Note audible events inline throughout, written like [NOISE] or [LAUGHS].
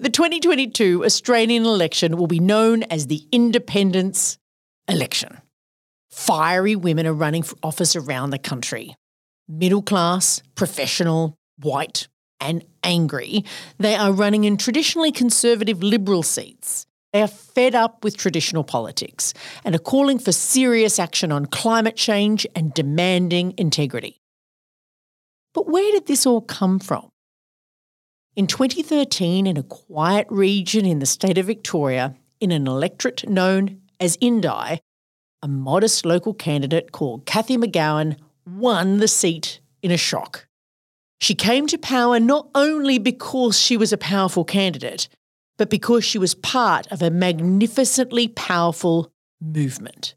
The 2022 Australian election will be known as the Independence Election. Fiery women are running for office around the country. Middle class, professional, white, and angry, they are running in traditionally conservative Liberal seats. They are fed up with traditional politics and are calling for serious action on climate change and demanding integrity. But where did this all come from? In 2013, in a quiet region in the state of Victoria, in an electorate known as Indi, a modest local candidate called Cathy McGowan won the seat in a shock. She came to power not only because she was a powerful candidate, but because she was part of a magnificently powerful movement.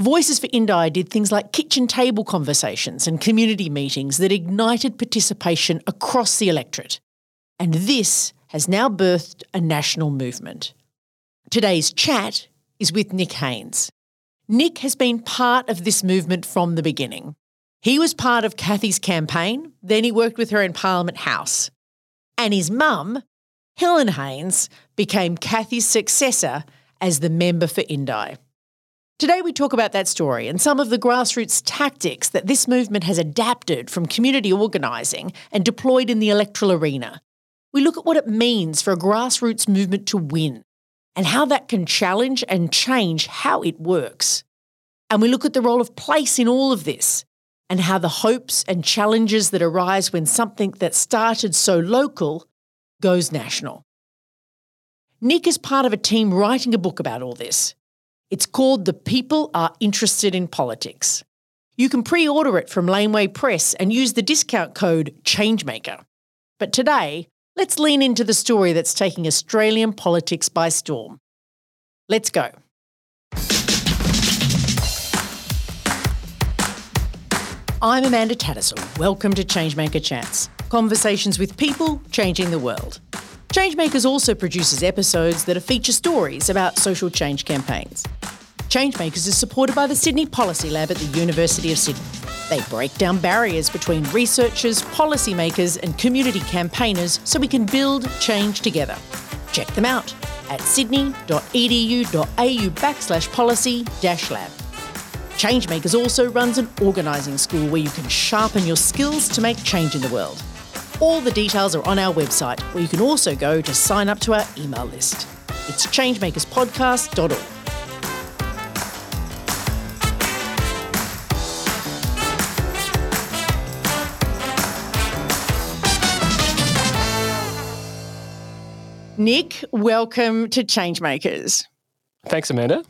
Voices for Indi did things like kitchen table conversations and community meetings that ignited participation across the electorate. And this has now birthed a national movement. Today's chat is with Nick Haines. Nick has been part of this movement from the beginning. He was part of Cathy's campaign, then he worked with her in Parliament House. And his mum, Helen Haines, became Cathy's successor as the member for Indi. Today, we talk about that story and some of the grassroots tactics that this movement has adapted from community organising and deployed in the electoral arena. We look at what it means for a grassroots movement to win and how that can challenge and change how it works. And we look at the role of place in all of this and how the hopes and challenges that arise when something that started so local goes national. Nick is part of a team writing a book about all this. It's called The People Are Interested in Politics. You can pre order it from Laneway Press and use the discount code CHANGEMAKER. But today, let's lean into the story that's taking Australian politics by storm. Let's go. I'm Amanda Tattersall. Welcome to Changemaker Chats conversations with people changing the world. Changemakers also produces episodes that feature stories about social change campaigns. Changemakers is supported by the Sydney Policy Lab at the University of Sydney. They break down barriers between researchers, policymakers, and community campaigners so we can build change together. Check them out at sydney.edu.au backslash policy dash lab. Changemakers also runs an organising school where you can sharpen your skills to make change in the world. All the details are on our website, where you can also go to sign up to our email list. It's changemakerspodcast.org. Nick, welcome to Changemakers. Thanks, Amanda.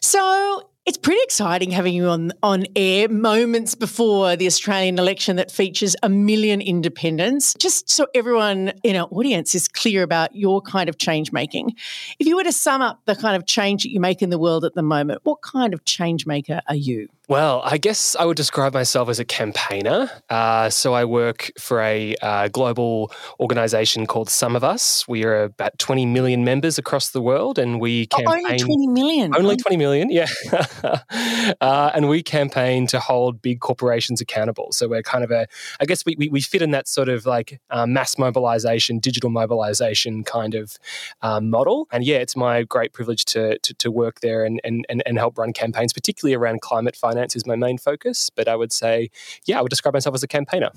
So, it's pretty exciting having you on on air moments before the Australian election that features a million independents. Just so everyone in our audience is clear about your kind of change making. If you were to sum up the kind of change that you make in the world at the moment, what kind of change maker are you? Well, I guess I would describe myself as a campaigner. Uh, so I work for a uh, global organization called SumOfUs. We are about 20 million members across the world, and we campaign. Oh, only 20 million. Only 20 million, yeah. [LAUGHS] [LAUGHS] uh, and we campaign to hold big corporations accountable. So we're kind of a, I guess we, we, we fit in that sort of like uh, mass mobilization, digital mobilization kind of um, model. And yeah, it's my great privilege to, to, to work there and, and, and help run campaigns, particularly around climate finance is my main focus, but I would say, yeah, I would describe myself as a campaigner.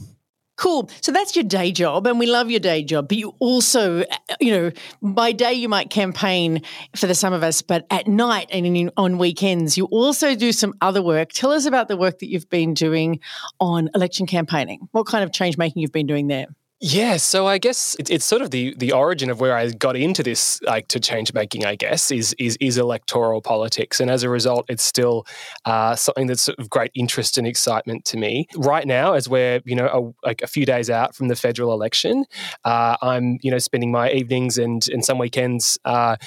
Cool. So that's your day job, and we love your day job. But you also, uh, you know, by day you might campaign for the SumOfUs, but at night and in, on weekends you also do some other work. Tell us about the work that you've been doing on election campaigning. What kind of change making you've been doing there? Yeah, so I guess it's, it's sort of the the origin of where I got into this, like to change making. I guess is is is electoral politics, and as a result, it's still uh, something that's of great interest and excitement to me. Right now, as we're you know a, like a few days out from the federal election, uh, I'm you know spending my evenings and and some weekends. Uh,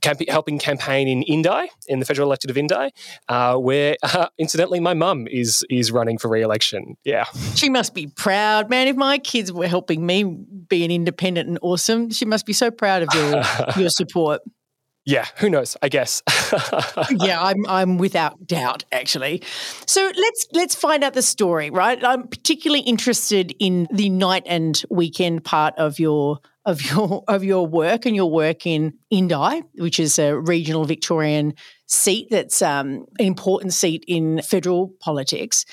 camp- helping campaign in Indi, in the federal electorate of Indi, uh, where uh, incidentally my mum is is running for re-election. Yeah, she must be proud, man. If my kids were helping me be an independent and awesome, she must be so proud of your [LAUGHS] your support. Yeah, who knows? I guess. [LAUGHS] yeah, I'm I'm without doubt actually. So let's let's find out the story, right? I'm particularly interested in the night and weekend part of your of your of your work and your work in Indi, which is a regional Victorian seat that's um, an important seat in federal politics.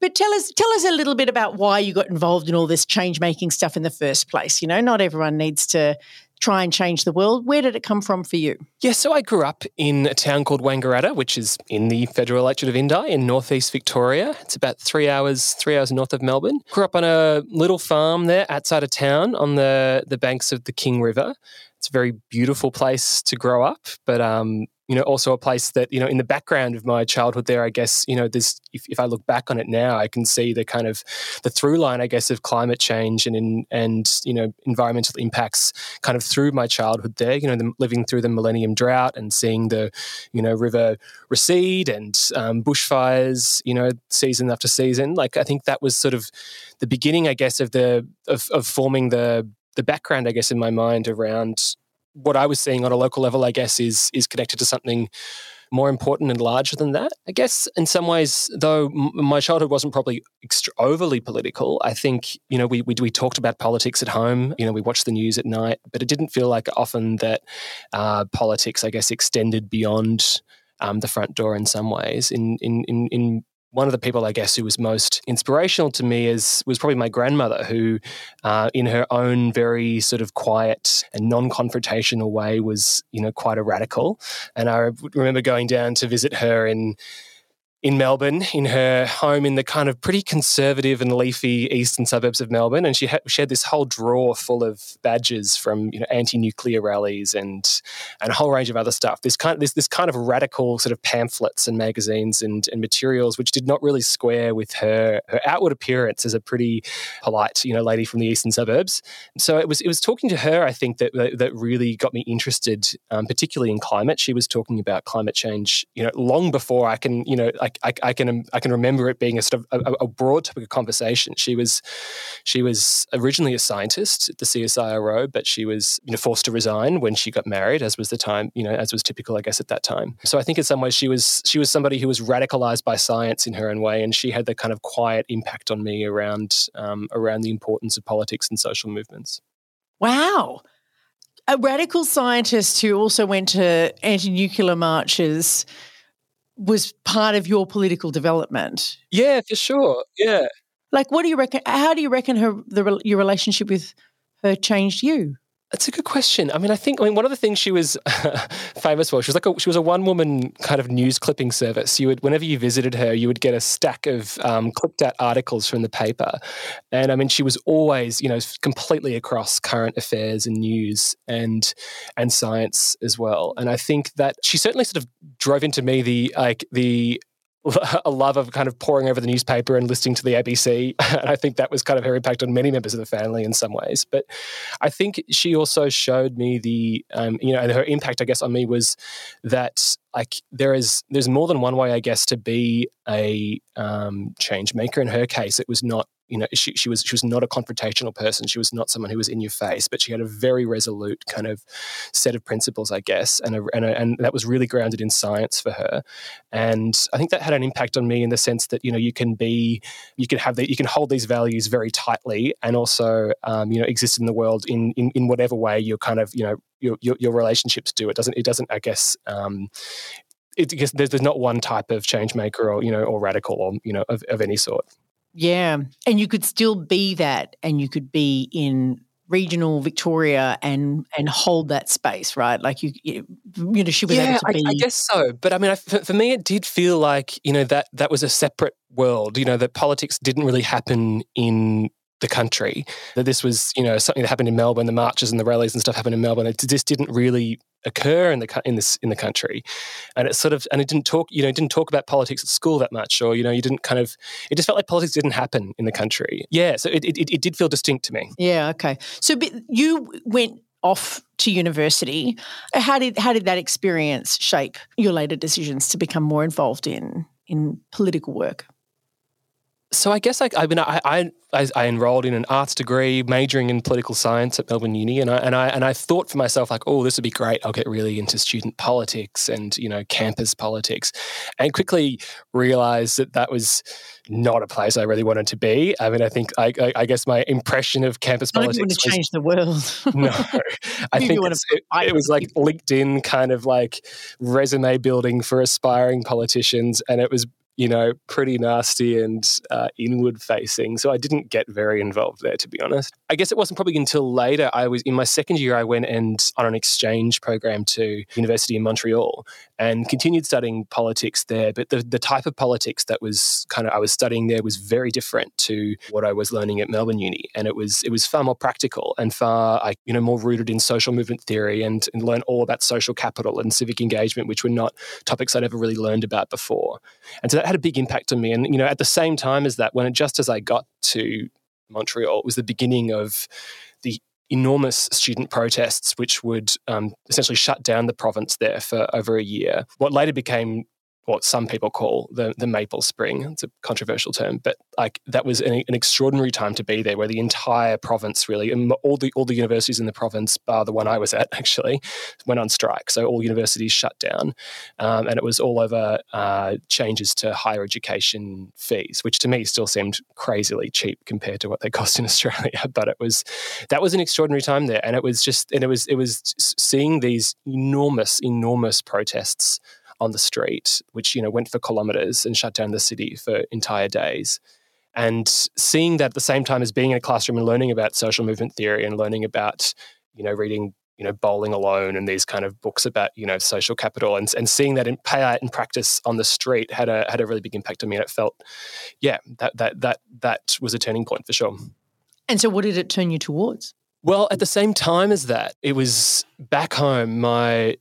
But tell us tell us a little bit about why you got involved in all this change making stuff in the first place. You know, not everyone needs to try and change the world. Where did it come from for you? Yeah, so I grew up in a town called Wangaratta, which is in the federal electorate of Indi in northeast Victoria. It's about three hours, three hours north of Melbourne. Grew up on a little farm there outside of town on the, the banks of the King River. It's a very beautiful place to grow up, but um, you know, also a place that, you know, in the background of my childhood there, I guess, you know, there's, if, if I look back on it now, I can see the kind of the through line, I guess, of climate change and, in, and, you know, environmental impacts kind of through my childhood there, you know, the, living through the millennium drought and seeing the, you know, river recede and um, bushfires, you know, season after season. Like, I think that was sort of the beginning, I guess, of the, of, of forming the, the background, I guess, in my mind around what I was seeing on a local level, I guess, is is connected to something more important and larger than that. I guess in some ways, though, m- my childhood wasn't probably extra- overly political. I think you know we, we, we talked about politics at home. You know, we watched the news at night, but it didn't feel like often that uh, politics, I guess, extended beyond. Um, the front door in some ways. In in in, in one of the people I guess who was most inspirational to me is was probably my grandmother, who, uh, in her own very sort of quiet and non-confrontational way, was you know quite a radical. And I remember going down to visit her in in Melbourne, in her home in the kind of pretty conservative and leafy eastern suburbs of Melbourne, and she had, she had this whole drawer full of badges from you know anti-nuclear rallies and and a whole range of other stuff. This kind of, this this kind of radical sort of pamphlets and magazines and, and materials, which did not really square with her her outward appearance as a pretty polite you know lady from the eastern suburbs. So it was it was talking to her, I think that that, that really got me interested, um, particularly in climate. She was talking about climate change, you know, long before I can you know I I, I, can I can remember it being a sort of a, a, broad topic of conversation. She was she was originally a scientist at the CSIRO, but she was you know forced to resign when she got married, as was the time you know as was typical, I guess, at that time. So I think in some ways she was she was somebody who was radicalized by science in her own way, and she had the kind of quiet impact on me around um, around the importance of politics and social movements. Wow a radical scientist who also went to anti nuclear marches was part of your political development. Yeah, for sure. Yeah. Like, what do you reckon? How do you reckon her the, your relationship with her changed you? That's a good question. I mean, I think I mean one of the things she was [LAUGHS] famous for. She was like a, she was a one woman kind of news clipping service. You would whenever you visited her, you would get a stack of um, clipped out articles from the paper, and I mean, she was always you know completely across current affairs and news and and science as well. And I think that she certainly sort of drove into me the like the [LAUGHS] a love of kind of poring over the newspaper and listening to the ABC. [LAUGHS] And I think that was kind of her impact on many members of the family in some ways. But I think she also showed me the, um, you know, her impact, I guess, on me was that like there is there's more than one way, I guess, to be a um, change maker. In her case, it was not you know she, she was she was not a confrontational person. She was not someone who was in your face but she had a very resolute kind of set of principles i guess and a, and, a, and that was really grounded in science for her. And i think that had an impact on me in the sense that you know you can be you can have that you can hold these values very tightly and also um, you know exist in the world in, in in whatever way you're kind of you know your, your, your relationships do. It doesn't it doesn't i guess um, it, there's, there's not one type of change maker or you know or radical or you know of, of any sort yeah. And you could still be that and you could be in regional Victoria and and hold that space, right? Like you, you, you know, she was yeah, able to be. I, I guess so, but I mean, I, for, for, me, it did feel like you know that that was a separate world. You know, that politics didn't really happen in the country. That this was, you know, something that happened in Melbourne. The marches and the rallies and stuff happened in Melbourne. It just didn't really occur in the in this in the country, and it sort of and it didn't talk you know it didn't talk about politics at school that much, or you know you didn't kind of it just felt like politics didn't happen in the country. Yeah, so it it, it did feel distinct to me. Yeah, okay. So you went off to university. How did how did that experience shape your later decisions to become more involved in in political work? So I guess I, I mean I, I I enrolled in an arts degree, majoring in political science at Melbourne Uni, and I and I and I thought for myself like, oh, this would be great. I'll get really into student politics and you know campus politics, and quickly realised that that was not a place I really wanted to be. I mean, I think I, I, I guess my impression of campus I politics want to was, change the world. [LAUGHS] no, [LAUGHS] I think it, it was like LinkedIn kind of like resume building for aspiring politicians, and it was you know pretty nasty and uh, inward facing. So I didn't get very involved there, to be honest. I guess it wasn't probably until later. I was in my second year. I went and on an exchange program to University in Montreal and continued studying politics there. But the the type of politics that was kind of I was studying there was very different to what I was learning at Melbourne Uni, and it was it was far more practical and far like you know more rooted in social movement theory and, and learn all about social capital and civic engagement, which were not topics I'd ever really learned about before. And so that had a big impact on me. And you know, at the same time as that, when it, just as I got to Montreal, it was the beginning of the enormous student protests, which would um, essentially shut down the province there for over a year. What later became what some people call the, the maple spring. It's a controversial term, but like that was an, an extraordinary time to be there, where the entire province really, and all the all the universities in the province, bar the one I was at, [LAUGHS] actually, went on strike. So all universities shut down, um, and it was all over uh, changes to higher education fees, which to me still seemed crazily cheap compared to what they [LAUGHS] cost in Australia. But it was that was an extraordinary time there, and it was just and it was it was seeing these enormous enormous protests on the street, which you know went for kilometers and shut down the city for entire days. And seeing that at the same time as being in a classroom and learning about social movement theory and learning about, you know, reading, you know, Bowling Alone and these kind of books about, you know, social capital and, and seeing that in play out in practice on the street had a had a really big impact on me. And it felt, yeah, that that that that was a turning point for sure. and so, what did it turn you towards? Well, at the same time as that, it was back home. My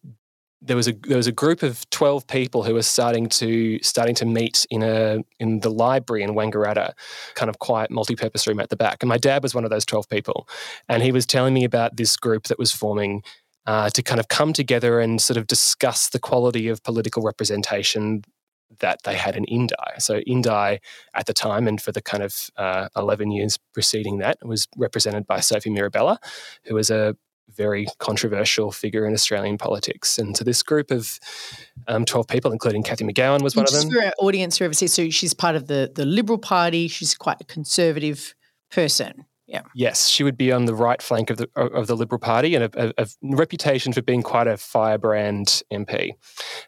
there was a there was a group of twelve people who were starting to starting to meet in a in the library in Wangaratta, kind of quiet multi-purpose room at the back. And my dad was one of those twelve people, and he was telling me about this group that was forming. Uh, to kind of come together and sort of discuss the quality of political representation that they had in Indi. So Indi at the time and for the kind of uh, 11 years preceding that was represented by Sophie Mirabella, who was a very controversial figure in Australian politics. And so this group of um, 12 people, including Cathy McGowan was one of them. for our audience who overseas, so she's part of the the Liberal Party. She's quite a conservative person. Yeah. Yes, she would be on the right flank of the of the Liberal Party and a, a, a reputation for being quite a firebrand MP.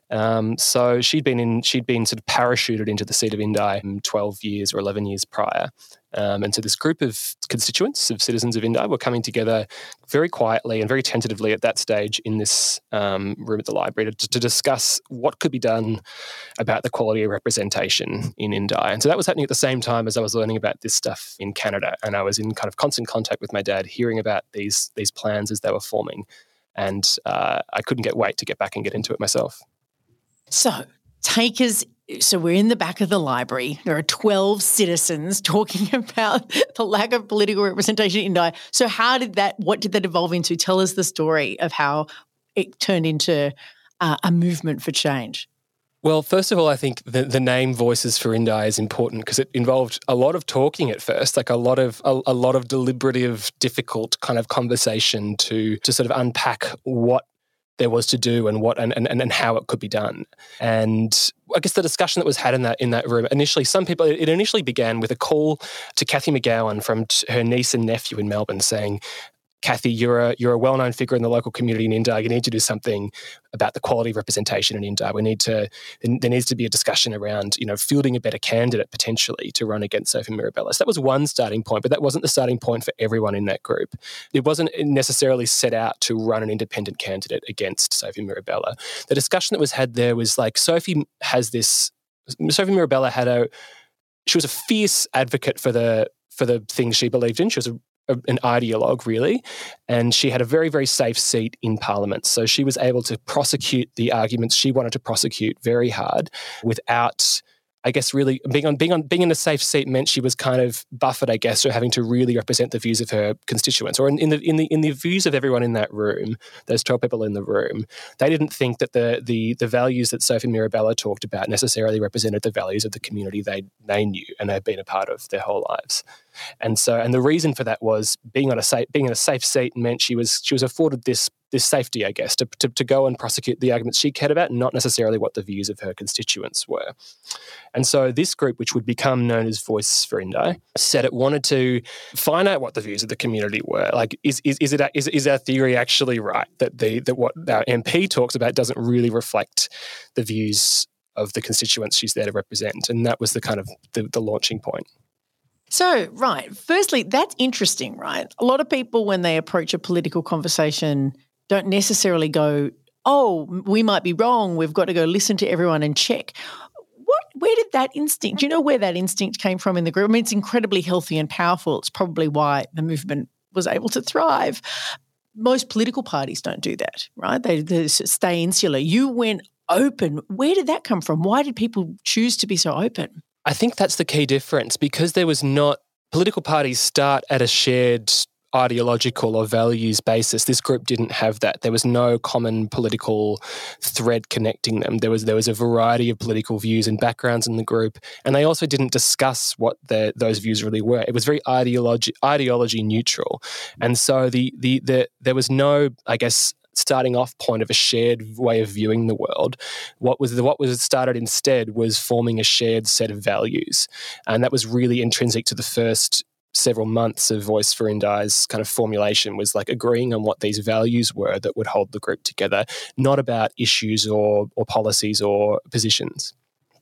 Um, so she'd been in she'd been sort of parachuted into the seat of Indi twelve years or eleven years prior. Um, and so this group of constituents, of citizens of Indi, were coming together very quietly and very tentatively at that stage in this um, room at the library to, to discuss what could be done about the quality of representation in Indi. And so that was happening at the same time as I was learning about this stuff in Canada. And I was in kind of constant contact with my dad, hearing about these, these plans as they were forming. And uh, I couldn't get wait to get back and get into it myself. So take us. So we're in the back of the library. There are twelve citizens [LAUGHS] talking about the lack of political representation in Indi. So how did that? What did that evolve into? Tell us the story of how it turned into uh, a movement for change. Well, first of all, I think the, the name Voices for Indi is important because it involved a lot of talking at first, like a lot of a, a lot of deliberative, difficult kind of conversation to to sort of unpack what there was to do and what and, and, and how it could be done. And I guess the discussion that was had in that in that room initially, some people it initially began with a call to Cathy McGowan from t- her niece and nephew in Melbourne saying. Cathy, you're a you're a well known figure in the local community in Indi. You need to do something about the quality of representation in Indi. We need to there needs to be a discussion around you know fielding a better candidate potentially to run against Sophie Mirabella. So that was one starting point, but that wasn't the starting point for everyone in that group. It wasn't necessarily set out to run an independent candidate against Sophie Mirabella. The discussion that was had there was like Sophie has this. Sophie Mirabella had a she was a fierce advocate for the for the things she believed in. She was a an ideologue, really, and she had a very, very safe seat in Parliament. So she was able to prosecute the arguments she wanted to prosecute very hard without I guess really being on being on being in a safe seat meant she was kind of buffered, I guess, or having to really represent the views of her constituents, or in, in, the in the in the views of everyone in that room, those twelve people in the room. They didn't think that the the the values that Sophie Mirabella talked about necessarily represented the values of the community they they knew and had been a part of their whole lives. And so, and the reason for that was being on a safe, being in a safe seat meant she was she was afforded this this safety, I guess, to, to, to go and prosecute the arguments she cared about, not necessarily what the views of her constituents were. And so, this group, which would become known as Voice for Indi, said it wanted to find out what the views of the community were. Like, is is is it is, is our theory actually right that the that what our MP talks about doesn't really reflect the views of the constituents she's there to represent? And that was the kind of the, the launching point. So, right. Firstly, that's interesting, right? A lot of people, when they approach a political conversation, don't necessarily go, oh, we might be wrong. We've got to go listen to everyone and check. What, where did that instinct, do you know where that instinct came from in the group? I mean, it's incredibly healthy and powerful. It's probably why the movement was able to thrive. Most political parties don't do that, right? They, they stay insular. You went open. Where did that come from? Why did people choose to be so open? I think that's the key difference because there was not political parties start at a shared ideological or values basis. This group didn't have that. There was no common political thread connecting them. There was there was a variety of political views and backgrounds in the group, and they also didn't discuss what the, those views really were. It was very ideology ideology neutral, and so the the, the there was no, I guess, starting off point of a shared way of viewing the world. What was the, what was started instead was forming a shared set of values, and that was really intrinsic to the first several months of Voice for Indi's kind of formulation was like agreeing on what these values were that would hold the group together, not about issues or or policies or positions.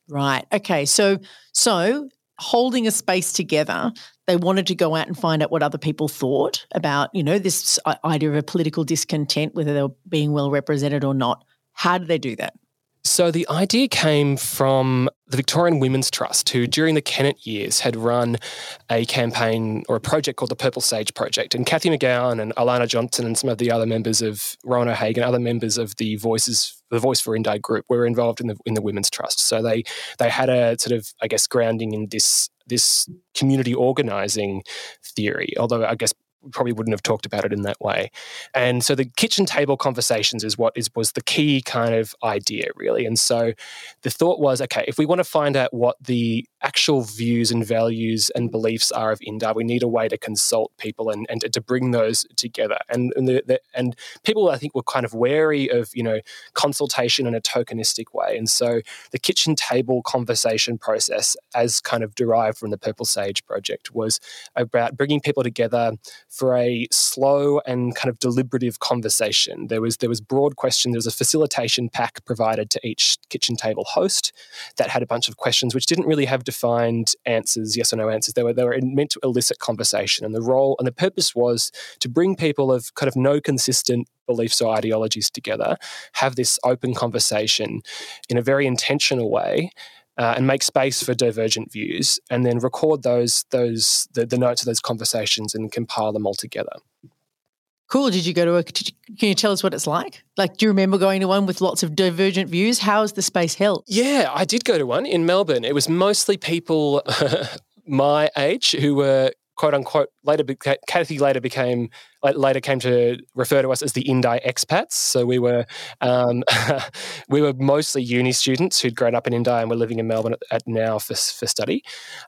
Right. Okay. So so holding a space together they wanted to go out and find out what other people thought about, you know, this idea of a political discontent, whether they were being well represented or not. How did they do that? So the idea came from the Victorian Women's Trust, who during the Kennett years had run a campaign or a project called the Purple Sage Project. And Cathy McGowan and Alana Johnson and some of the other members of Rowan O'Hagan, other members of the Voices the Voice for Indi group were involved in the in the Women's Trust. So they they had a sort of, I guess, grounding in this this community organizing theory, although I guess probably wouldn't have talked about it in that way. And so the kitchen table conversations is what is was the key kind of idea really. And so the thought was, okay, if we want to find out what the actual views and values and beliefs are of Indi, we need a way to consult people and, and to bring those together. And and, the, the, and people I think were kind of wary of you know consultation in a tokenistic way. And so the kitchen table conversation process, as kind of derived from the Purple Sage project, was about bringing people together for a slow and kind of deliberative conversation. There was there was broad question. There was a facilitation pack provided to each kitchen table host that had a bunch of questions which didn't really have defined answers, yes or no answers. They were they were meant to elicit conversation, and the role and the purpose was to bring people of kind of no consistent beliefs or ideologies together, have this open conversation in a very intentional way, uh, and make space for divergent views, and then record those those the, the notes of those conversations and compile them all together. Cool. Did you go to a? You, can you tell us what it's like? Like, do you remember going to one with lots of divergent views? How is the space held? Yeah, I did go to one in Melbourne. It was mostly people [LAUGHS] my age who were quote unquote later. Cathy later became later came to refer to us as the Indi expats. So we were um, [LAUGHS] we were mostly uni students who'd grown up in Indi and were living in Melbourne at, at now for, for study.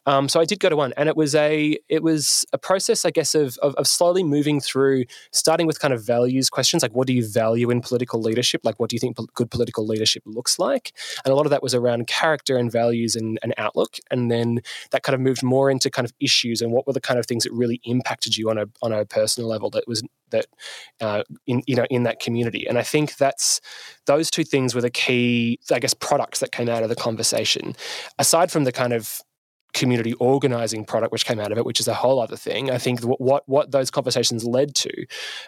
Um, so I did go to one, and it was a it was a process, I guess, of, of, of slowly moving through, starting with kind of values questions like what do you value in political leadership, like what do you think good political leadership looks like, and a lot of that was around character and values and, and outlook, and then that kind of moved more into kind of issues and what were the kind of things that really impacted you on a on a personal level was that uh, in you know in that community. And I think that's those two things were the key, I guess, products that came out of the conversation. Aside from the kind of community organizing product which came out of it which is a whole other thing i think what what those conversations led to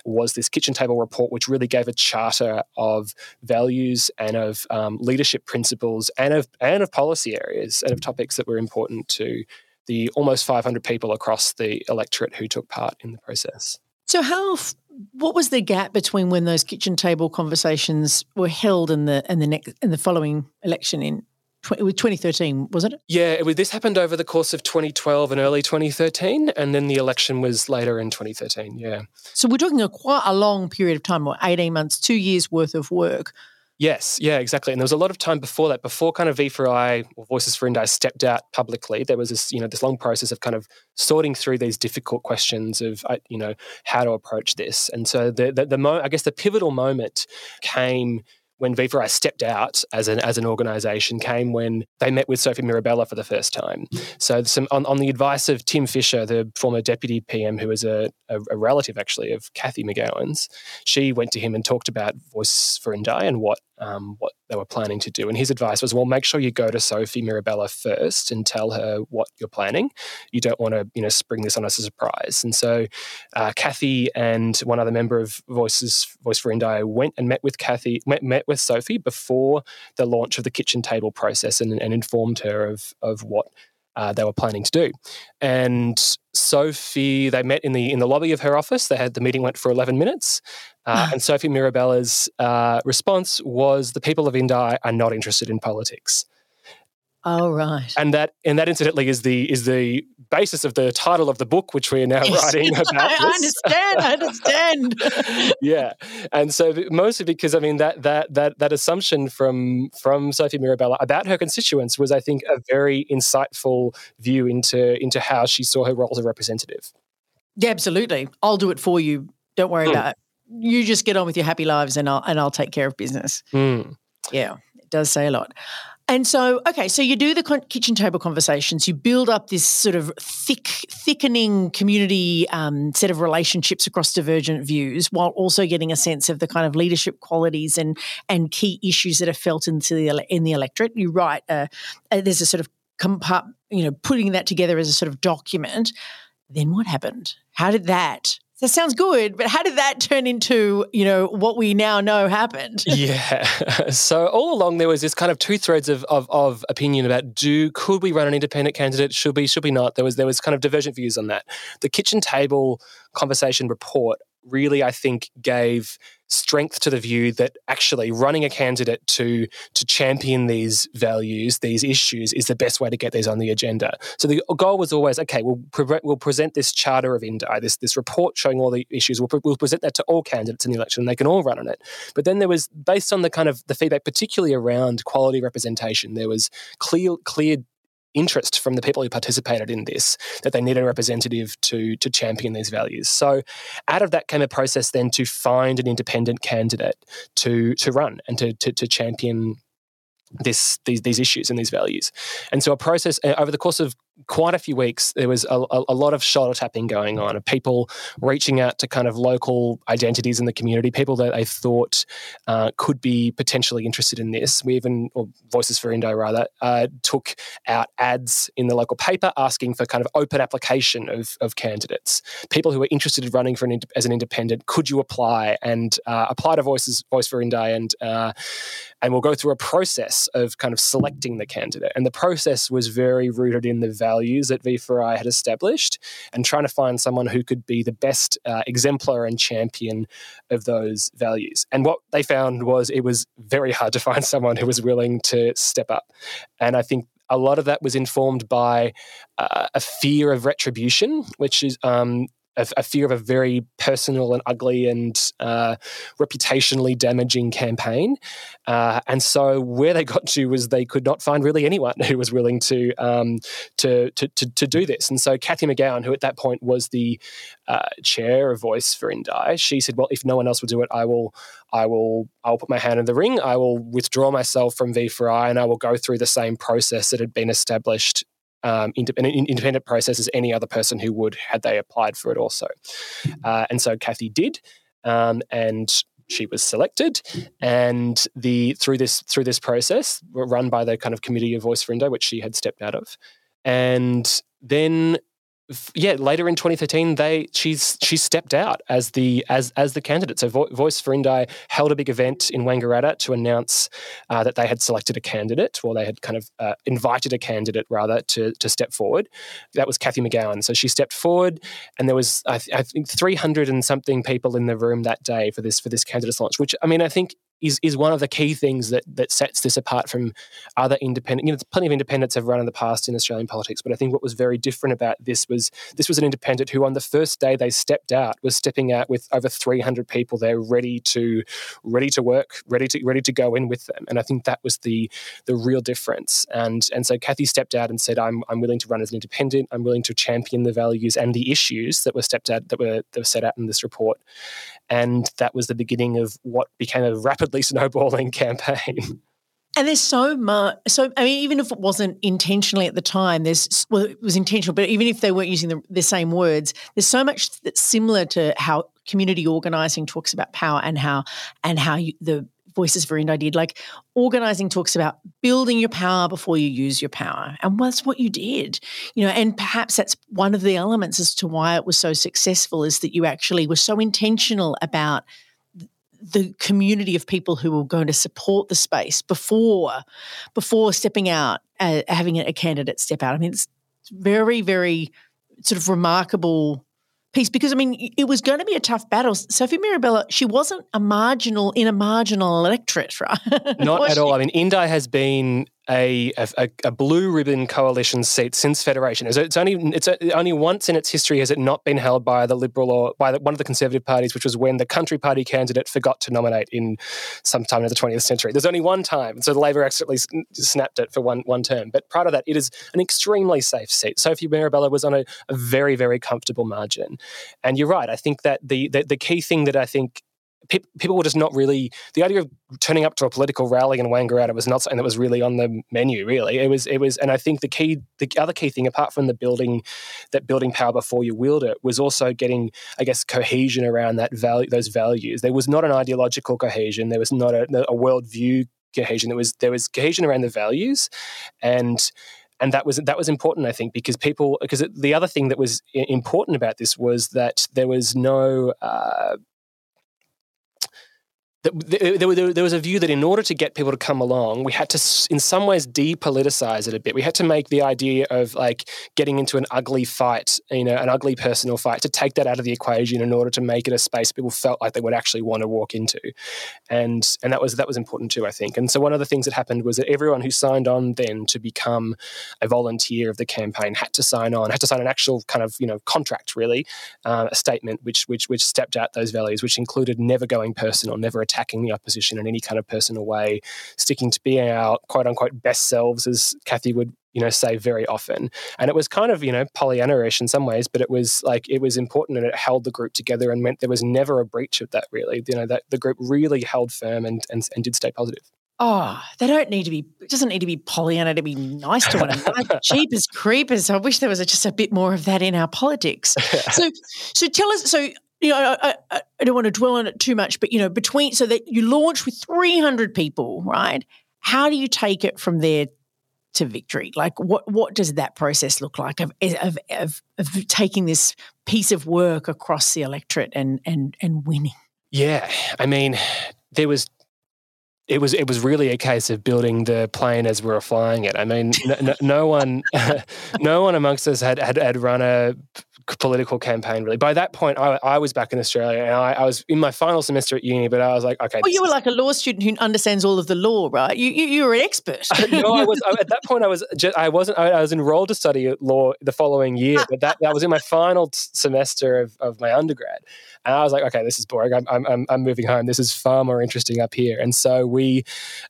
was this kitchen table report which really gave a charter of values and of um, leadership principles and of and of policy areas and of topics that were important to the almost 500 people across the electorate who took part in the process so, how what was the gap between when those kitchen table conversations were held and the and the next and the following election in it was 2013, wasn't it? Yeah, it was, this happened over the course of 2012 and early 2013, and then the election was later in 2013. Yeah. So we're talking a quite a long period of time, or 18 months, two years worth of work. Yes, yeah, exactly. And there was a lot of time before that, before kind of V4I or Voices for Indi stepped out publicly. There was this, you know, this long process of kind of sorting through these difficult questions of, uh, you know, how to approach this. And so the the, the mo- I guess the pivotal moment came when V4I stepped out as an as an organisation came when they met with Sophie Mirabella for the first time. So some on, on the advice of Tim Fischer, the former deputy PM, who was a, a, a, relative actually of Cathy McGowan's, she went to him and talked about Voice for Indi and what um, what they were planning to do. And his advice was, well, make sure you go to Sophie Mirabella first and tell her what you're planning. You don't want to, you know, spring this on us as a surprise. And so uh, Cathy and one other member of Voices Voice for Indi went and met with Cathy, met, met with Sophie before the launch of the kitchen table process and, and informed her of of what uh, they were planning to do. And Sophie, they met in the in the lobby of her office. They had the meeting went for eleven minutes, uh, and Sophie Mirabella's uh, response was, "The people of Indi are not interested in politics." Oh right. And that and that incidentally is the is the basis of the title of the book which we are now [LAUGHS] writing [LAUGHS] about. I understand. I understand. [LAUGHS] yeah. And so mostly because I mean that that that that assumption from from Sophie Mirabella about her constituents was I think a very insightful view into into how she saw her role as a representative. Yeah, absolutely. I'll do it for you. Don't worry mm. about it. You just get on with your happy lives and I'll and I'll take care of business. Mm. Yeah, it does say a lot. And so, okay, so you do the kitchen table conversations, you build up this sort of thick, thickening community um, set of relationships across divergent views, while also getting a sense of the kind of leadership qualities and and key issues that are felt into the in the electorate. You write, uh, uh, there's a sort of compart, you know, putting that together as a sort of document. Then what happened? How did that that sounds good, but how did that turn into, you know, what we now know happened? [LAUGHS] yeah. So all along there was this kind of two threads of, of, of opinion about do could we run an independent candidate? Should we, should we not? There was there was kind of divergent views on that. The kitchen table conversation report really, I think, gave strength to the view that actually running a candidate to to champion these values, these issues, is the best way to get these on the agenda. So the goal was always, okay, we'll pre- we'll present this charter of Indi, this this report showing all the issues. We'll, pre- we'll present that to all candidates in the election, and they can all run on it. But then there was, based on the kind of the feedback, particularly around quality representation, there was clear clear interest from the people who participated in this that they need a representative to to champion these values. So out of that came a process then to find an independent candidate to to run and to to, to champion this these these issues and these values. And so a process uh, over the course of quite a few weeks, there was a, a, lot of shoulder tapping going on of people reaching out to kind of local identities in the community, people that they thought uh, could be potentially interested in this. We even, or Voices for Indi rather, uh, took out ads in the local paper asking for kind of open application of, of candidates. People who are interested in running for an, as an independent, could you apply and uh, apply to Voices Voice for Indi and uh, and we'll go through a process of kind of selecting the candidate. And the process was very rooted in the values that V4I had established and trying to find someone who could be the best uh, exemplar and champion of those values. And what they found was it was very hard to [LAUGHS] find someone who was willing to step up. And I think a lot of that was informed by uh, a fear of retribution, which is um, a, a, fear of a very personal and ugly and uh, reputationally damaging campaign. Uh, and so where they got to was they could not find really anyone who was willing to, um, to, to, to, to, do this. And so Cathy McGowan, who at that point was the uh, chair of Voice for Indi, she said, well, if no one else will do it, I will, I will, I will put my hand in the ring. I will withdraw myself from V4I and I will go through the same process that had been established um, independent, independent process as any other person who would had they applied for it also. Uh, and so Cathy did, um, and she was selected, and the through this through this process run by the kind of committee of Voice for Indi, which she had stepped out of, and then yeah, later in 2013, they she's she stepped out as the as as the candidate. So Vo- Voice for Indi held a big event in Wangaratta to announce uh, that they had selected a candidate, or they had kind of uh, invited a candidate rather to to step forward. That was Cathy McGowan. So she stepped forward, and there was I, th- I think 300 and something people in the room that day for this for this candidate's launch. Which I mean, I think is is one of the key things that that sets this apart from other independent. You know, plenty of independents have run in the past in Australian politics, but I think what was very different about this was this was an independent who, on the first day they stepped out, was stepping out with over 300 people there ready to ready to work, ready to ready to go in with them, and I think that was the the real difference. And and so Cathy stepped out and said, "I'm I'm willing to run as an independent. I'm willing to champion the values and the issues that were stepped out that were that were set out in this report." And that was the beginning of what became a rapidly [LAUGHS] snowballing campaign. And there's so much. So I mean, even if it wasn't intentionally at the time, there's well, it was intentional. But even if they weren't using the, the same words, there's so much that's similar to how community organizing talks about power and how and how you, the Voices for Indi did. Like organizing talks about building your power before you use your power. And that's what you did. You know, and perhaps that's one of the elements as to why it was so successful is that you actually were so intentional about the community of people who were going to support the space before before stepping out uh, having a candidate step out i mean it's very very sort of remarkable piece because I mean it was going to be a tough battle. Sophie Mirabella, she wasn't a marginal in a marginal electorate, [LAUGHS] right? Not at all. I mean, Indi has been a, a, a, blue ribbon coalition seat since federation. It's only it's only once in its history has it not been held by the Liberal or by the, one of the Conservative parties, which was when the Country Party candidate forgot to nominate in sometime in the 20th century. There's only one time, so the Labor accidentally snapped it for one one term. But prior to that, it is an extremely safe seat. Sophie Mirabella was on a, a very very comfortable margin, and you're right. I think that the, the the key thing that I think people were just not really the idea of turning up to a political rally in Wangaratta was not something that was really on the menu. Really, it was. It was, and I think the key, the other key thing, apart from the building, that building power before you wield it, was also getting, I guess, cohesion around that value, those values. There was not an ideological cohesion. There was not a, a worldview cohesion. There was there was cohesion around the values, and and that was that was important, I think, because people because the other thing that was important about this was that there was no uh, there, was a view that in order to get people to come along, we had to, in some ways, depoliticize it a bit. We had to make the idea of like getting into an ugly fight, you know, an ugly personal fight, to take that out of the equation in order to make it a space people felt like they would actually want to walk into, and and that was that was important too, I think. And so one of the things that happened was that everyone who signed on then to become a volunteer of the campaign had to sign on, had to sign an actual kind of you know contract, really, uh, a statement which which which stepped out those values, which included never going personal, never attacking the opposition in any kind of personal way, sticking to being our quote unquote best selves, as Cathy would you know say very often and it was kind of you know pollyanna-ish in some ways but it was like it was important and it held the group together and meant there was never a breach of that really you know that the group really held firm and and, and did stay positive Oh, they don't need to be. It doesn't need to be Pollyanna to be nice to one another. [LAUGHS] Cheap as creepers. I wish there was a, just a bit more of that in our politics. So, so tell us. So, you know, I, I, I, don't want to dwell on it too much, but you know, between so that you launch with 300 people, right? How do you take it from there to victory? Like, what what does that process look like of of of, of taking this piece of work across the electorate and and and winning? Yeah, I mean, there was it was it was really a case of building the plane as we were flying it. I mean, no, no one, [LAUGHS] no one amongst us had, had had run a political campaign really. By that point, I, I was back in Australia and I, I, was in my final semester at uni, but I was like, okay. Well, you were like a law student who understands all of the law, right? You you, you were an expert. [LAUGHS] no, I was at that point. I was just, I wasn't. I, I, was enrolled to study law the following year, but that that was in my final t- semester of, of my undergrad, and I was like, okay, this is boring. I'm I'm I'm moving home. This is far more interesting up here, and so we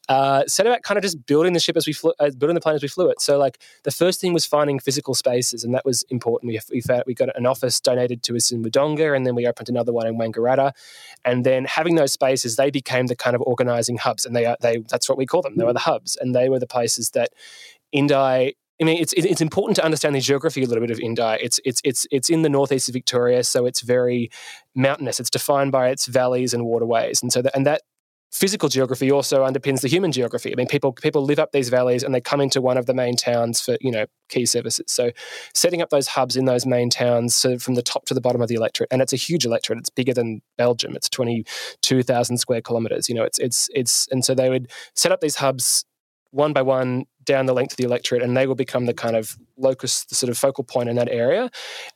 uh, set about kind of just building the ship as we flew, uh, building the plane as we flew it. So like the first thing was finding physical spaces, and that was important. We we found we got got an office donated to us in Wodonga, and then we opened another one in Wangaratta. And then having those spaces, they became the kind of organizing hubs, and they are they that's what we call them. They were the hubs, and they were the places that Indi I mean, it's it's important to understand the geography a little bit of Indi. It's it's it's it's in the northeast of Victoria, so it's very mountainous. It's defined by its valleys and waterways, and so that, and that physical geography also underpins the human geography. I mean, people people live up these valleys and they come into one of the main towns for you know key services. So, setting up those hubs in those main towns, so from the top to the bottom of the electorate, and it's a huge electorate. It's bigger than Belgium. It's twenty two thousand square kilometers. You know, it's it's it's and so they would set up these hubs one by one down the length of the electorate, and they will become the kind of locus, the sort of focal point in that area.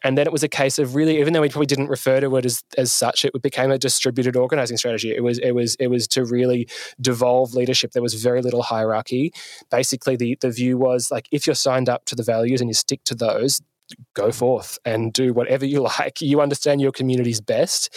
And then it was a case of really, even though we probably didn't refer to it as, as such, it became a distributed organizing strategy. It was it was it was to really devolve leadership. There was very little hierarchy. Basically, the the view was like if you're signed up to the values and you stick to those, go forth and do whatever you [LAUGHS] like. You understand your communities best.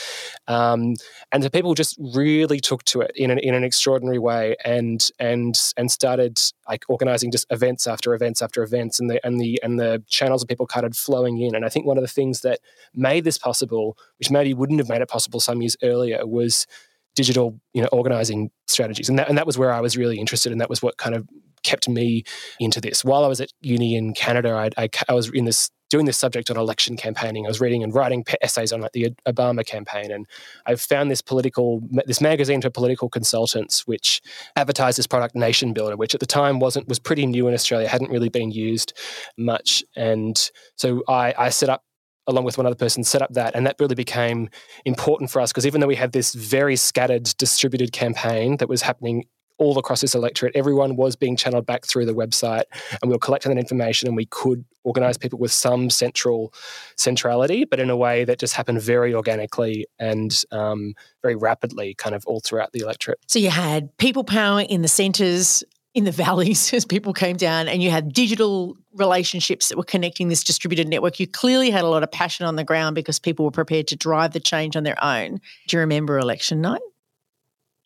Um, and the people just really took to it in an, in an extraordinary way and and and started like organizing just events after events after events and the and the and the channels of people started flowing in. And I think one of the things that made this possible, which maybe wouldn't have made it possible some years earlier, was digital you know organizing strategies and that, and that was where I was really interested and that was what kind of kept me into this while I was at uni in Canada I, I, I was in this doing this subject on election campaigning. I was reading and writing essays on like the Obama campaign, and I found this political this magazine for political consultants, which advertised this product NationBuilder, which at the time wasn't was pretty new in Australia, hadn't really been used much, and so I, I set up along with one other person set up that and that really became important for us because even though we had this very scattered distributed campaign that was happening all across this electorate. Everyone was being channeled back through the website, and we were collecting that information, and we could organize people with some central centrality, but in a way that just happened very organically and um, very rapidly, kind of all throughout the electorate. So you had people power in the centres. In the [LAUGHS] valleys, as people came down, and you had digital relationships that were connecting this distributed network. You clearly had a lot of passion on the ground because people were prepared to drive the change on their own. Do you remember election night?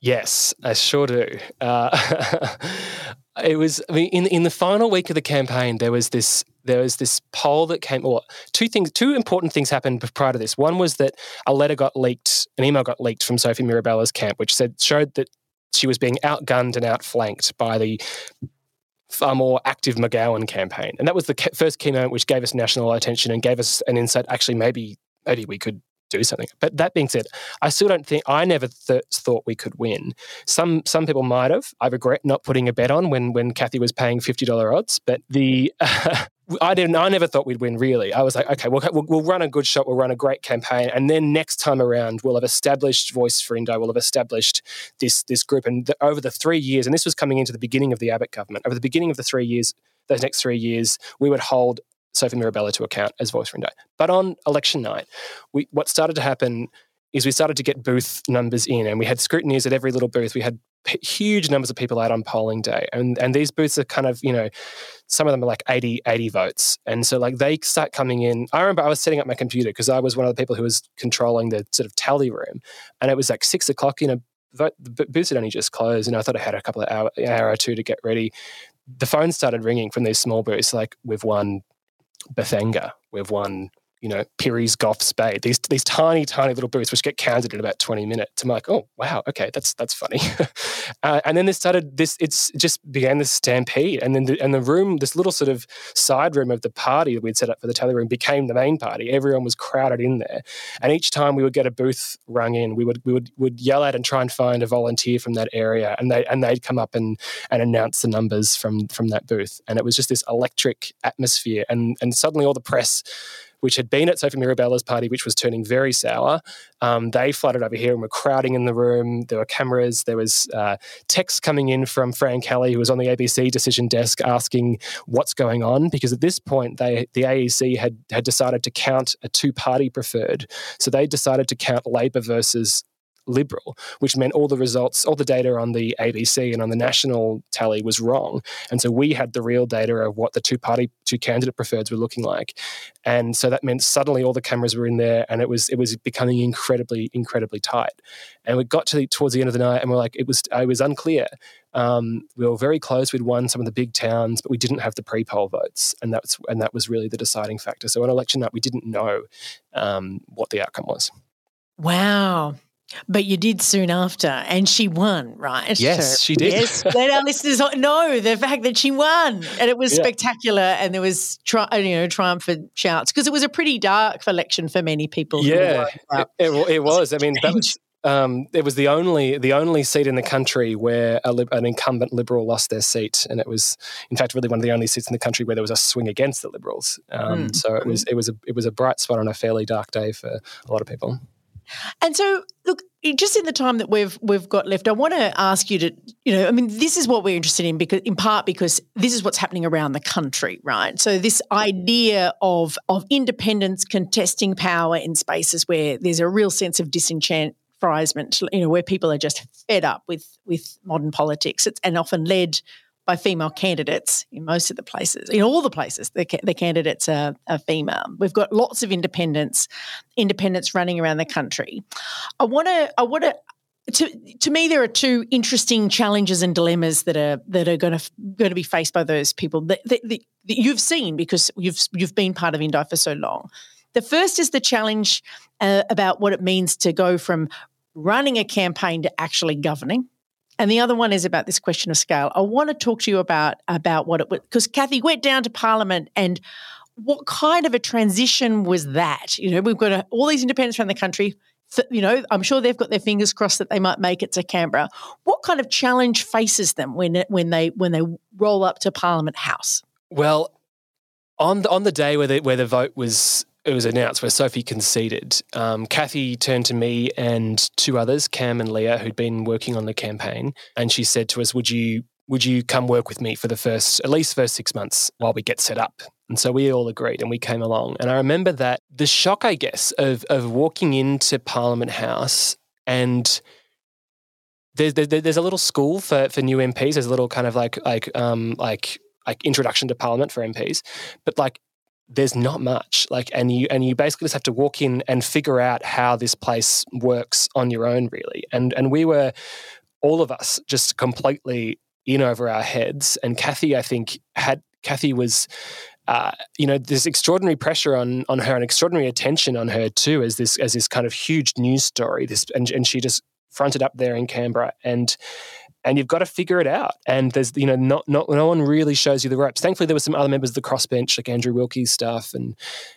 Yes, I sure do. Uh, [LAUGHS] it was. I mean, in in the final week of the campaign, there was this there was this poll that came. Or two things, two important things happened prior to this. One was that a letter got leaked, an email got leaked from Sophie Mirabella's camp, which said showed that she was being outgunned and outflanked by the far more active McGowan campaign, and that was the first key moment which gave us national attention and gave us an insight. Actually, maybe maybe we could do something. But that being said, I still don't think I never th- thought we could win. Some some people might have. I regret not putting a bet on when when Cathy was paying fifty dollar odds. But the uh, [LAUGHS] I didn't. I never thought we'd win. Really, I was like, okay, we'll, we'll, we'll run a good shot. We'll run a great campaign, and then next time around, we'll have established Voice for Indi. We'll have established this this group, and the, over the three years, and this was coming into the beginning of the Abbott government. Over the beginning of the three years, those next three years, we would hold Sophie Mirabella to account as voice Indi. But on election night, we, what started to happen is we started to get booth numbers in, and we had scrutineers at every little booth. We had p- huge numbers of people out on polling day, and and these booths are kind of you know, some of them are like 80, 80 votes, and so like they start coming in. I remember I was setting up my computer because I was one of the people who was controlling the sort of tally room, and it was like six o'clock. You know, vote, the booths had only just closed, and I thought I had a couple of hour, hour or two to get ready. The phone started ringing from these small booths, like we've won Bethanga. We've won you know, Pirrie's Golf Spade, these these tiny, tiny little booths which get counted in about 20 minutes. I'm like, oh wow, okay, that's that's funny. [LAUGHS] uh, and then this started this it's just began this stampede. And then the and the room, this little sort of side room of the party that we'd set up for the tally room became the main party. Everyone was crowded in there. And each time we would get a booth rung in, we would we would would yell at and try and find a volunteer from that area. And they and they'd come up and and announce the numbers from from that booth. And it was just this electric atmosphere. And and suddenly all the press which had been at Sophie Mirabella's party, which was turning very sour. Um, they flooded over here and were crowding in the room. There were cameras. There was uh, text coming in from Fran Kelly, who was on the ABC decision desk, asking what's going on. Because at this point, they the AEC had had decided to count a two party preferred. So they decided to count Labor versus liberal, which meant all the results, all the data on the ABC and on the national tally was wrong. And so we had the real data of what the two party, two candidate preferreds were looking like. And so that meant suddenly all the cameras were in there and it was it was becoming incredibly, incredibly tight. And we got to the, towards the end of the night and we're like, it was it was unclear. Um, we were very close. We'd won some of the big towns, but we didn't have the pre-poll votes, and that's and that was really the deciding factor. So on election night, we didn't know um, what the outcome was. Wow. But you did soon after, and she won, right? Yes, so, she did. Yes, let our listeners know the fact that she won, and it was yeah. spectacular, and there was tri- you know triumphant shouts because it was a pretty dark election for many people. Yeah, it, it, it, was. I mean, that was. Um, it was the only the only seat in the country where a, an incumbent Liberal lost their seat, and it was, in fact, really one of the only seats in the country where there was a swing against the Liberals. Um, mm. So it was it was a it was a bright spot on a fairly dark day for a lot of people. And so, look, just in the time that we've we've got left, I want to ask you to, you know, I mean, this is what we're interested in because, in part, because this is what's happening around the country, right? So this idea of of independence contesting power in spaces where there's a real sense of disenchantment you know, where people are just fed up with with modern politics, it's, and often led by female candidates in most of the places, in all the places, the, the candidates are, are, female. We've got lots of independents, independents running around the country. I want to, I want to. To, to me, there are two interesting challenges and dilemmas that are that are going to going to be faced by those people that, that, that you've seen because you've you've been part of Indi for so long. The first is the challenge uh, about what it means to go from running a campaign to actually governing and the other one is about this question of scale. I want to talk to you about about what it was because Cathy went down to Parliament and what kind of a transition was that? You know, we've got a, all these independents around the country. You know, I'm sure they've got their fingers crossed that they might make it to Canberra. What kind of challenge faces them when when they when they roll up to Parliament House? Well, on the, on the day where the where the vote was it was announced where Sophie conceded. Um, Cathy turned to me and two others, Cam and Leah, who'd been working on the campaign, and she said to us, "Would you would you come work with me for the first at least first six months while we get set up?" And so we all agreed, and we came along. And I remember that the shock, I guess, of of walking into Parliament House and there's, there's a little school for, for new MPs. There's a little kind of like like um, like like introduction to Parliament for MPs, but like there's not much like and you and you basically just have to walk in and figure out how this place works on your own really and and we were all of us just completely in over our heads and Cathy I think had Cathy was uh, you know, there's extraordinary pressure on on her and extraordinary attention on her too, as this as this kind of huge news story. This and, and she just fronted up there in Canberra, and and you've got to figure it out. And there's, you know, not, not, no one really shows you the ropes. Thankfully, there were some other members of the crossbench, like Andrew Wilkie's staff and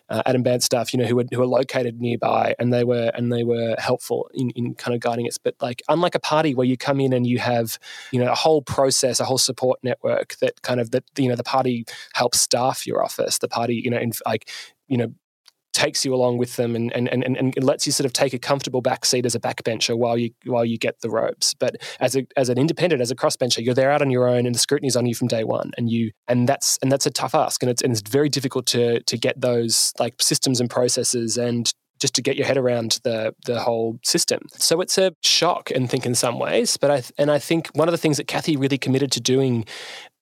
uh, Adam Bandt staff, you know, who were, who were located nearby, and they were and they were helpful in, in kind of guiding us. But like, unlike a party where you come in and you have, you know, a whole process, a whole support network that kind of that, you know, the party helps staff your office. The party, you know, in, like, you know, takes you along with them and, and, and, and lets you sort of take a comfortable backseat as a backbencher while you while you get the ropes. But as a as an independent, as a crossbencher, you're there out on your own and the scrutiny is on you from day one. And you and that's and that's a tough ask. And it's and it's very difficult to to get those like systems and processes and just to get your head around the the whole system. So it's a shock, and think in some ways. But I and I think one of the things that Cathy really committed to doing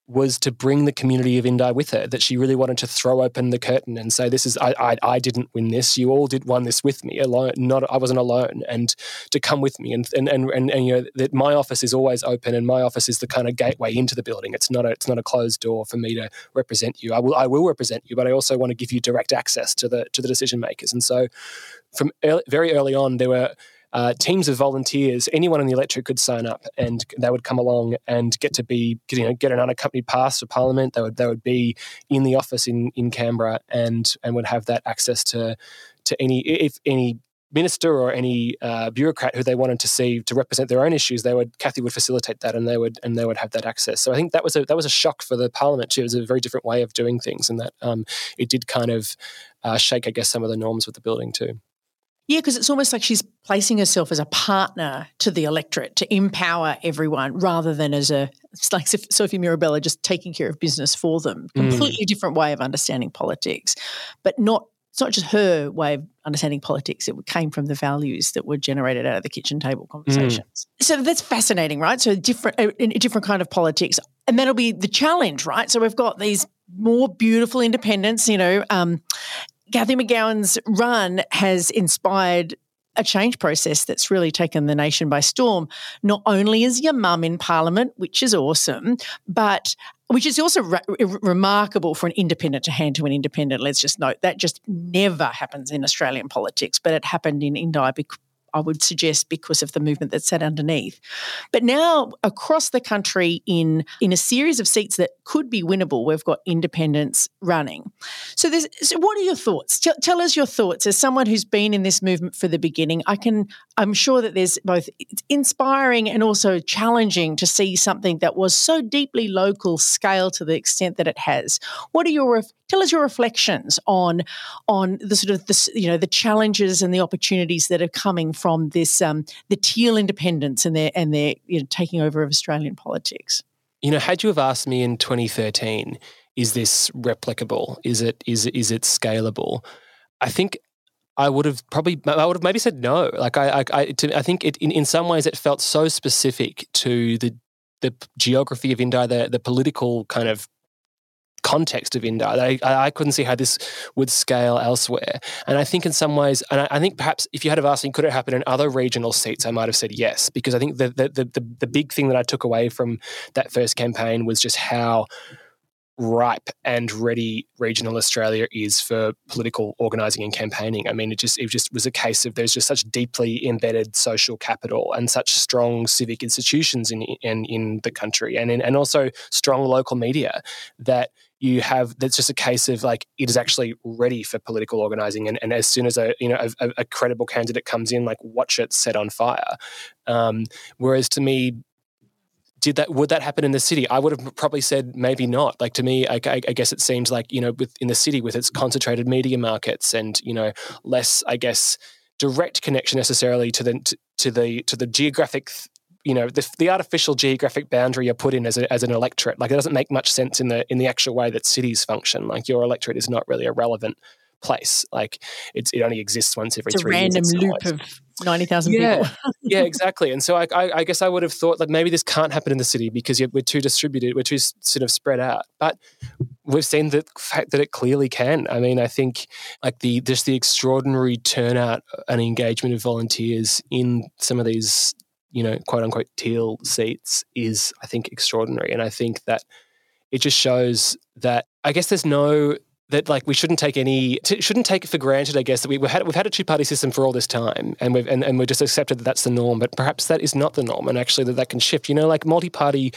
was to bring the community of Indi with her. That she really wanted to throw open the curtain and say, "This is I, I, I didn't win this. You all did won this with me alone. Not I wasn't alone." And to come with me and and and, and, and you know that my office is always open and my office is the kind of gateway into the building. It's not a it's not a closed door for me to represent you. I will I will represent you, but I also want to give you direct access to the to the decision makers. And so, from early, very early on, there were uh, teams of volunteers, anyone in the electorate could sign up, and they would come along and get to be, you know, get an unaccompanied pass for Parliament. They would they would be in the office in in Canberra and and would have that access to to any if any minister or any uh, bureaucrat who they wanted to see to represent their own issues, they would Cathy would facilitate that, and they would and they would have that access. So I think that was a that was a shock for the Parliament too. It was a very different way of doing things, and that um, it did kind of uh, shake, I guess, some of the norms with the building too. Yeah, because it's almost like she's placing herself as a partner to the electorate to empower everyone rather than as a, it's like Sophie Mirabella just taking care of business for them. Mm. Completely mm. different way of understanding politics, but not, it's not just her way of understanding politics. It came from the values that were generated out of the kitchen table conversations. Mm. So that's fascinating, right? So different, a, a different kind of politics. And that'll be the challenge, right? So we've got these more beautiful independents, you know, um, Cathy McGowan's run has inspired a change process that's really taken the nation by storm. Not only is your mum in Parliament, which is awesome, but which is also re- remarkable for an independent to hand to an independent. Let's just note that just never happens in Australian politics, but it happened in Indi I would suggest because of the movement that sat underneath. But now across the country in in a series of seats that could be winnable, we've got independents running. So, so what are your thoughts? Tell, tell us your thoughts as someone who's been in this movement for the beginning. I can I'm sure that there's both inspiring and also challenging to see something that was so deeply local scale to the extent that it has. What are your tell us your reflections on on the sort of the you know the challenges and the opportunities that are coming from this um, the teal independence and their and their you know, taking over of Australian politics. You know, had you have asked me in 2013, is this replicable? Is it is is it scalable? I think I would have probably I would have maybe said no. Like I I I, to, I think it in, in some ways it felt so specific to the the geography of Indi, the the political kind of context of Indi. I, I couldn't see how this would scale elsewhere. And I think in some ways, and I, I, think perhaps if you had have asked me, could it happen in other regional seats, I might have said yes, because I think the the the, the big thing that I took away from that first campaign was just how ripe and ready regional Australia is for political organising and campaigning. I mean, it just it just was a case of there's just such deeply embedded social capital and such strong civic institutions in in, in the country, and in, and also strong local media that you have that's just a case of like it is actually ready for political organizing and, and as soon as a you know a, a credible candidate comes in like watch it set on fire um, whereas to me did that would that happen in the city i would have probably said maybe not like to me I, I, I, guess it seems like you know with in the city with its concentrated media markets and you know less i guess direct connection necessarily to the to, to the to the geographic you know the, the artificial geographic boundary you're put in as, a, as an electorate like it doesn't make much sense in the in the actual way that cities function like your electorate is not really a relevant place. Like it's it only exists once every it's three a random years. loop of ninety thousand yeah. people. [LAUGHS] yeah, exactly. And so I, I, I, guess I would have thought like maybe this can't happen in the city because we're too distributed, we're too sort of spread out. But we've seen the fact that it clearly can. I mean, I think like the just the extraordinary turnout uh, and engagement of volunteers in some of these you know quote unquote teal seats is I think extraordinary, and I think that it just shows that I guess there's no that like we shouldn't take any shouldn't take it for granted. I guess that we, have had we've had a two party system for all this time, and we've and, and we've just accepted that that's the norm. But perhaps that is not the norm, and actually that that can shift. You know, like multi party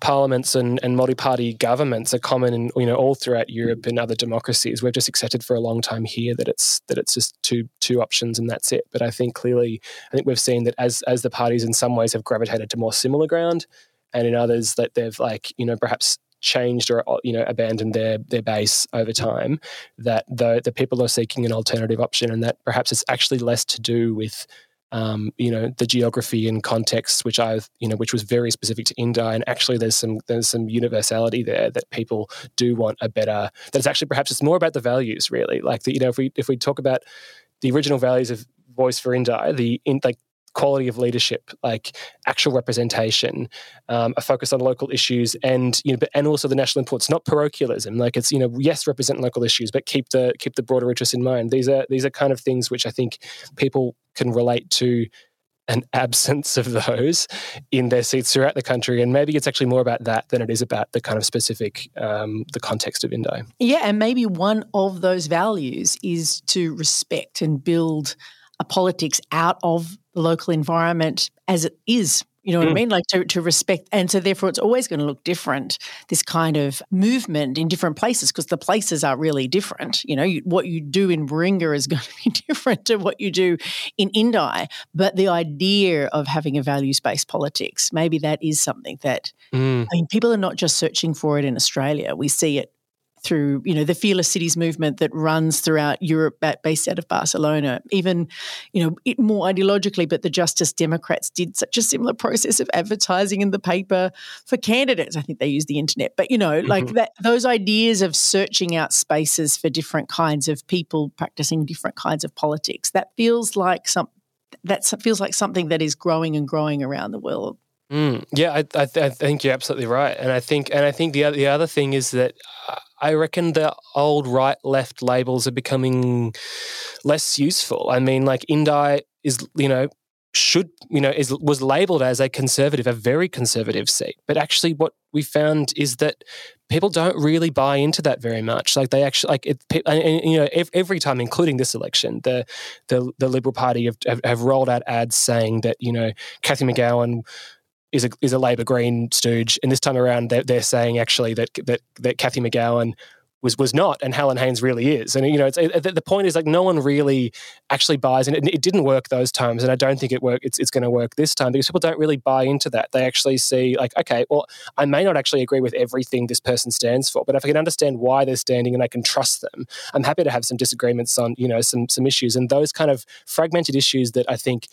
parliaments and, and multi party governments are common in you know all throughout Europe and other democracies. We've just accepted for a long time here that it's that it's just two two options and that's it. But I think clearly, I think we've seen that as as the parties in some ways have gravitated to more similar ground, and in others that they've like you know perhaps changed or you know abandoned their their base over time that the the people are seeking an alternative option and that perhaps it's actually less to do with um, you know the geography and context which I've you know which was very specific to Indi and actually there's some there's some universality there that people do want a better that it's actually perhaps it's more about the values really. Like the, you know if we if we talk about the original values of voice for Indi the in, like quality of leadership, like actual representation, um, a focus on local issues, and you know, and also the national importance, not parochialism. Like it's you know, yes, represent local issues, but keep the keep the broader interests in mind. These are these are kind of things which I think people can relate to an [LAUGHS] absence of those in their seats throughout the country. And maybe it's actually more about that than it is about the kind of specific, um, the context of Indi. Yeah, and maybe one of those values is to respect and build a politics out of the local environment as it is. You know what mm. I mean? Like to, to respect. And so, therefore, it's always going to look different, this kind of movement in different places, because the places are really different. You know, you, what you do in Warringah is [LAUGHS] going to be different to what you do in Indi. But the idea of having a values based politics, maybe that is something that, mm. I mean, people are not just searching for it in Australia. We see it through you know the fearless cities movement that runs throughout Europe, based out of Barcelona. Even you know it more ideologically, but the Justice Democrats did such a similar process of advertising in the paper for candidates. I think they used the internet, but you know, mm-hmm. like that, those ideas of searching out spaces for different kinds of people practicing different kinds of politics. That feels like some that feels like something that is growing and growing around the world. Mm, yeah, I, I, I, think you're absolutely right, and I think and I think the the other thing is that uh, I reckon the old right left labels are becoming less useful. I mean, like Indi is, you know, should you know is was labeled as a conservative, a very conservative seat, but actually what we found is that people don't really buy into that very much. Like they actually like it, and, and, you know every time, including this election, the the, the Liberal Party have, have, have rolled out ads saying that you know Cathy McGowan is a is a Labor Green stooge, and this time around they're, they're saying actually that that that Cathy McGowan was was not, and Helen Haines really is. And you know, it's, it, the point is like no one really actually buys, and it, it didn't work those times, and I don't think it work. It's it's going to work this time because people don't really buy into that. They actually see like, okay, well, I may not actually agree with everything this person stands for, but if I can understand why they're standing and I can trust them, I'm happy to have some disagreements on you know some some issues and those kind of fragmented issues that I think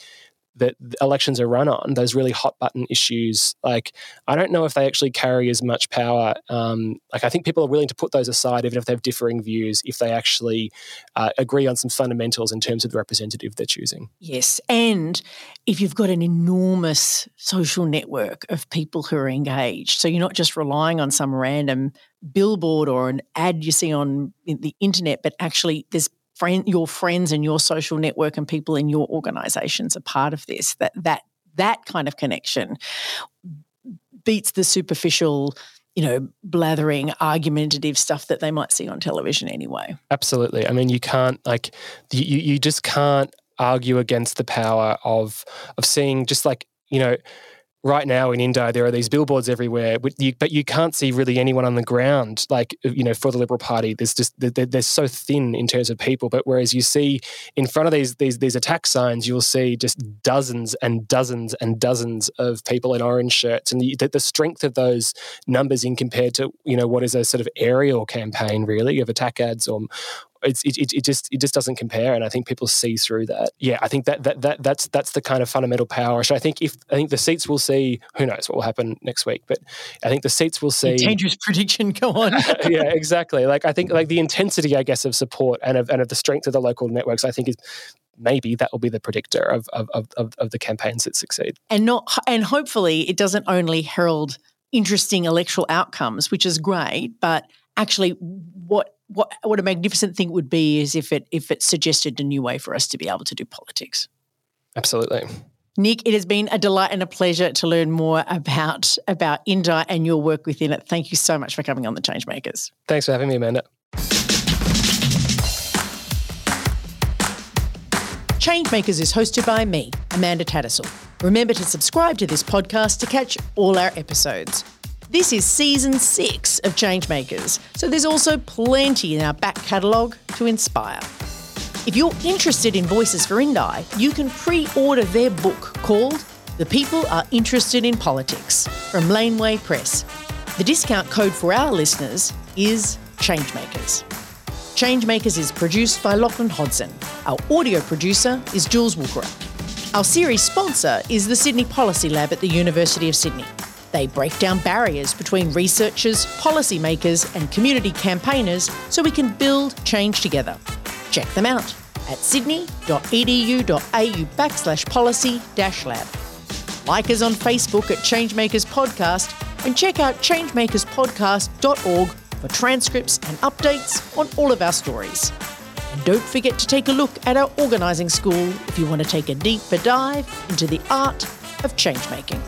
that elections are run on, those really hot button issues, like I don't know if they actually carry as much power. Um, like I think people are willing to put those aside, even if they have differing views, if they actually uh, agree on some fundamentals in terms of the representative they're choosing. Yes, and if you've got an enormous social network of people who are engaged, so you're not just relying on some random billboard or an ad you see on the internet, but actually there's friend, your friends and your social network and people in your organizations are part of this. That that that kind of connection beats the superficial you know, blathering, argumentative stuff that they might see on television anyway. Absolutely. I mean, you can't like you you just can't argue against the power of of seeing just like you know right now in Indi, there are these billboards everywhere, but you, but you can't see really anyone on the ground. Like uh, you know, for the Liberal Party, there's just they're, they're, so thin in terms of people. But whereas you see in front of these these these attack signs, you'll see just dozens and dozens and dozens of people in orange shirts, and the, the strength of those numbers in compared to you know what is a sort of aerial campaign really of attack ads or it's it, it, just it just doesn't compare, and I think people see through that. Yeah, I think that that, that that's that's the kind of fundamental power. So I think if I think the seats will see, who knows what will happen next week, but I think the seats will see. Dangerous prediction. Go on. [LAUGHS] yeah, exactly. Like I think like the intensity, I guess, of support and of and of the strength of the local networks, I think is maybe that will be the predictor of of, of, of the campaigns that succeed. And not and hopefully it doesn't only herald interesting electoral outcomes, which is great, but actually what what what a magnificent thing it would be is if it if it suggested a new way for us to be able to do politics. Absolutely. Nick, it has been a delight and a pleasure to learn more about about Indi and your work within it. Thank you so much for coming on the Changemakers. Thanks for having me, Amanda. Changemakers is hosted by me, Amanda Tattersall. Remember to subscribe to this podcast to catch all our episodes. This is season six of Changemakers, so there's also plenty in our back catalogue to inspire. If you're interested in Voices for Indi, you can pre order their book called The People Are Interested in Politics from Laneway Press. The discount code for our listeners is Changemakers. Changemakers is produced by Lachlan Hodson. Our audio producer is Jules Walker. Our series sponsor is the Sydney Policy Lab at the University of Sydney. They break down barriers between researchers, policymakers, and community campaigners so we can build change together. Check them out at sydney.edu.au backslash policy dash lab. Like us on Facebook at Changemakers Podcast and check out changemakerspodcast.org for transcripts and updates on all of our stories. And don't forget to take a look at our organising school if you want to take a deeper dive into the art of changemaking.